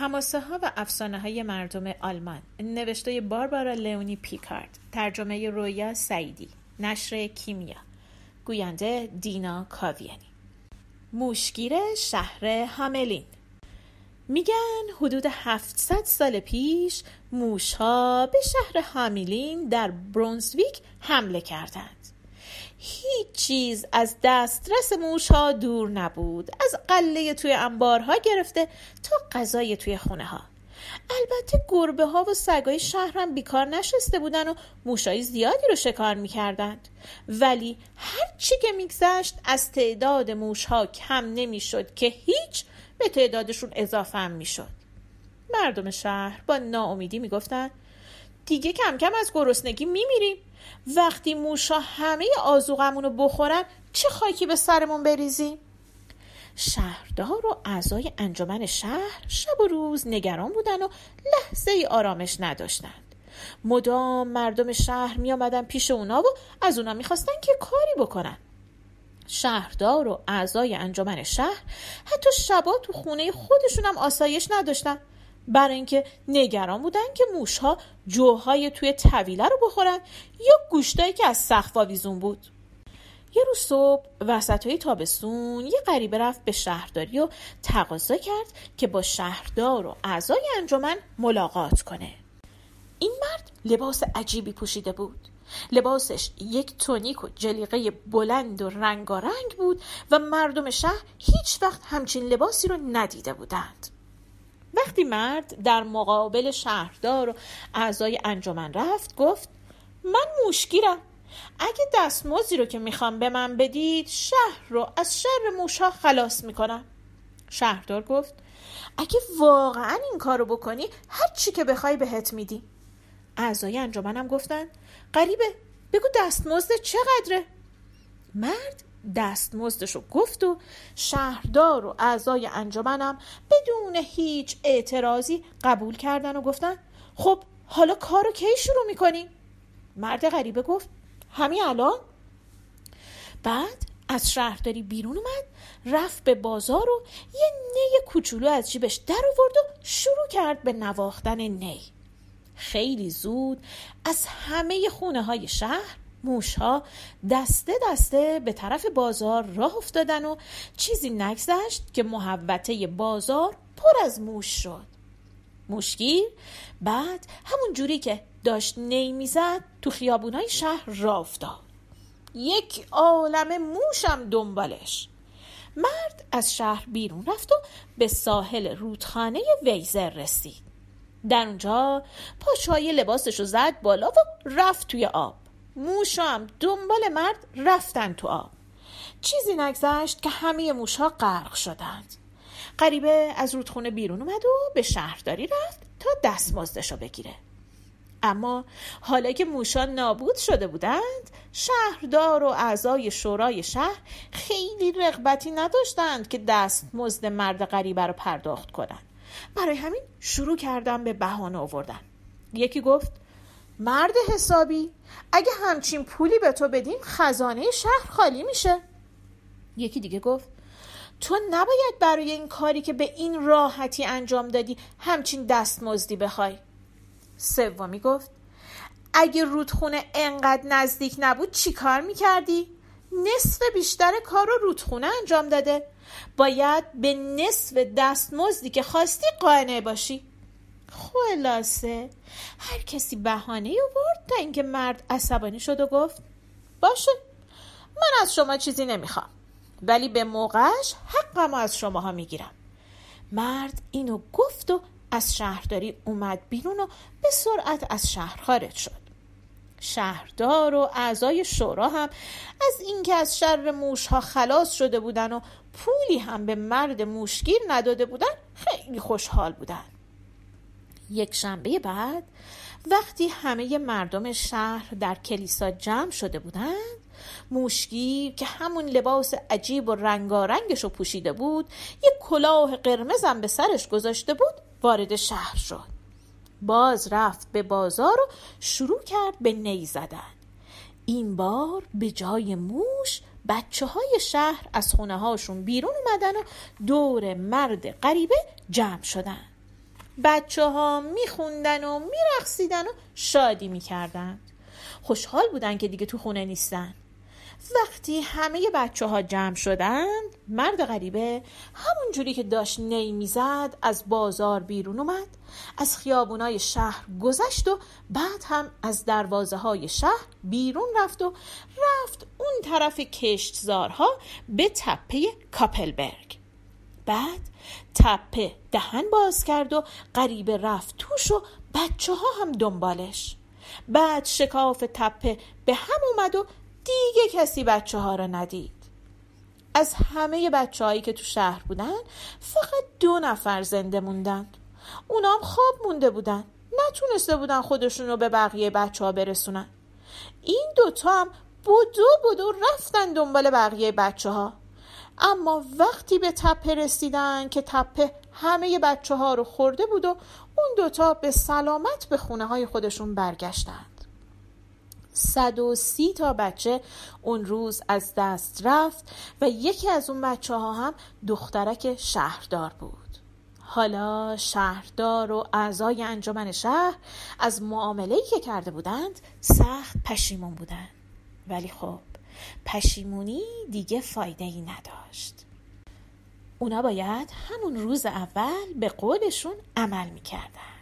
هماسه ها و افسانه های مردم آلمان. نوشته باربارا لئونی پیکارد. ترجمه رویا سعیدی. نشر کیمیا. گوینده دینا کاویانی. موشگیر شهر هاملین. میگن حدود 700 سال پیش موشها به شهر هامیلین در برونزویک حمله کردند. هیچ چیز از دسترس موشها دور نبود. از قله توی انبارها گرفته تا غذای توی خونه ها البته گربه ها و سگای شهرم بیکار نشسته بودن و موشای زیادی رو شکار می‌کردند. ولی هر چی که میگذشت از تعداد موشها کم نمی‌شد که هیچ به تعدادشون اضافه هم می‌شد. مردم شهر با ناامیدی می‌گفتند دیگه کم کم از گرسنگی میمیریم. وقتی موشا همه آزوغمون رو بخورن چه خاکی به سرمون بریزیم؟ شهردار و اعضای انجمن شهر شب و روز نگران بودن و لحظه ای آرامش نداشتند. مدام مردم شهر می آمدن پیش اونا و از اونا می‌خواستن که کاری بکنن. شهردار و اعضای انجمن شهر حتی شبا تو خونه خودشون هم آسایش نداشتن. برای اینکه نگران بودن که موشها جوهای توی طویله رو بخورن یا گوشتایی که از سقف آویزون بود. یه روز صبح وسط های تابستون یه غریبه رفت به شهرداری و تقاضا کرد که با شهردار و اعضای انجمن ملاقات کنه. این مرد لباس عجیبی پوشیده بود. لباسش یک تونیک و جلیقه بلند و رنگارنگ بود و مردم شهر هیچ وقت همچین لباسی رو ندیده بودند. وقتی مرد در مقابل شهردار و اعضای انجمن رفت گفت من موشگیرم. اگه دستمزدی رو که می‌خوام به من بدید شهر رو از شر موشها خلاص می‌کنم. شهردار گفت اگه واقعا این کارو بکنی هر چی که بخوای بهت میدی. اعضای انجمنم گفتن غریبه بگو دستمزد چقدره. مرد دستمزدش رو گفت و شهردار و اعضای انجمنم بدون هیچ اعتراضی قبول کردن و گفتن خب حالا کار رو کی شروع می‌کنیم مرد غریبه گفت همین الان؟ بعد از شهرداری بیرون اومد رفت به بازار و یه نی کوچولو از جیبش در آورد و شروع کرد به نواختن نی. خیلی زود از همه خونه های شهر موشها دسته دسته به طرف بازار راه افتادن و چیزی نگذشت که محوطه بازار پر از موش شد. موشگیر بعد همون جوری که داشت نی می‌زد تو خیابونای شهر راه افتاد. یک عالم موشم دنبالش. مرد از شهر بیرون رفت و به ساحل رودخانه ویزر رسید. در اونجا پاشای لباسش رو زد بالا و رفت توی آب. موشا هم دنبال مرد رفتن تو آب. چیزی نگذشت که همه موشها غرق شدند. غریبه از رودخونه بیرون اومد و به شهرداری رفت تا دستمزدش رو بگیره. اما حالا که موشا نابود شده بودند شهردار و اعضای شورای شهر خیلی رغبتی نداشتند که دستمزد مرد غریبه رو پرداخت کنند برای همین شروع کردن به بهانه آوردن. یکی گفت مرد حسابی اگه همچین پولی به تو بدیم خزانه شهر خالی میشه. یکی دیگه گفت تو نباید برای این کاری که به این راحتی انجام دادی همچین دستمزدی بخوای. سومی گفت اگه رودخونه انقدر نزدیک نبود چی کار می‌کردی؟ نصف بیشتر کار رو رودخونه انجام داده. باید به نصف دستمزدی که خواستی قانع باشی. خلاصه. هر کسی بهانه آورد تا اینکه مرد عصبانی شد و گفت باشه من از شما چیزی نمی‌خوام ولی به موقعش حقمو از شماها می‌گیرم. مرد اینو گفت و از شهرداری اومد بیرون و به سرعت از شهر خارج شد. شهردار و اعضای شورا هم از اینکه از شر موشها خلاص شده بودن و پولی هم به مرد موشگیر نداده بودن خیلی خوشحال بودن یک شنبه بعد وقتی همه مردم شهر در کلیسا جمع شده بودند موشگیر که همون لباس عجیب و رنگارنگش رو پوشیده بود یک کلاه قرمزم به سرش گذاشته بود وارد شهر شد. باز رفت به بازار و شروع کرد به نی زدن. این بار به جای موش بچه های شهر از خونه هاشون بیرون اومدن و دور مرد غریبه جمع شدن. بچه ها میخوندن و میرقصیدن و شادی می‌کردن. خوشحال بودن که دیگه تو خونه نیستن. وقتی همه بچه ها جمع شدند مرد غریبه همون جوری که داشت نی می‌زد از بازار بیرون اومد از خیابونای شهر گذشت و بعد هم از دروازه های شهر بیرون رفت و رفت اون طرف کشتزارها به تپه کاپلبرگ. بعد تپه دهن باز کرد و غریبه رفت توش و بچه ها هم دنبالش. بعد شکاف تپه به هم اومد و دیگه کسی بچه ها را ندید. از همه بچه هایی که تو شهر بودن فقط دو نفر زنده موندن. اونام خواب مونده بودن. نتونسته بودن خودشون رو به بقیه بچه ها برسونن. این دوتا هم بودو بودو رفتن دنبال بقیه بچه ها اما وقتی به تپه رسیدن که تپه همه بچه ها رو خورده بود و اون دوتا به سلامت به خونه های خودشون برگشتن صد و سی تا بچه اون روز از دست رفت و یکی از اون بچه ها هم دخترک شهردار بود. حالا شهردار و اعضای انجمن شهر از معامله‌ای که کرده بودند سخت پشیمون بودند ولی خب پشیمونی دیگه فایده ای نداشت. اونا باید همون روز اول به قولشون عمل می‌کردن.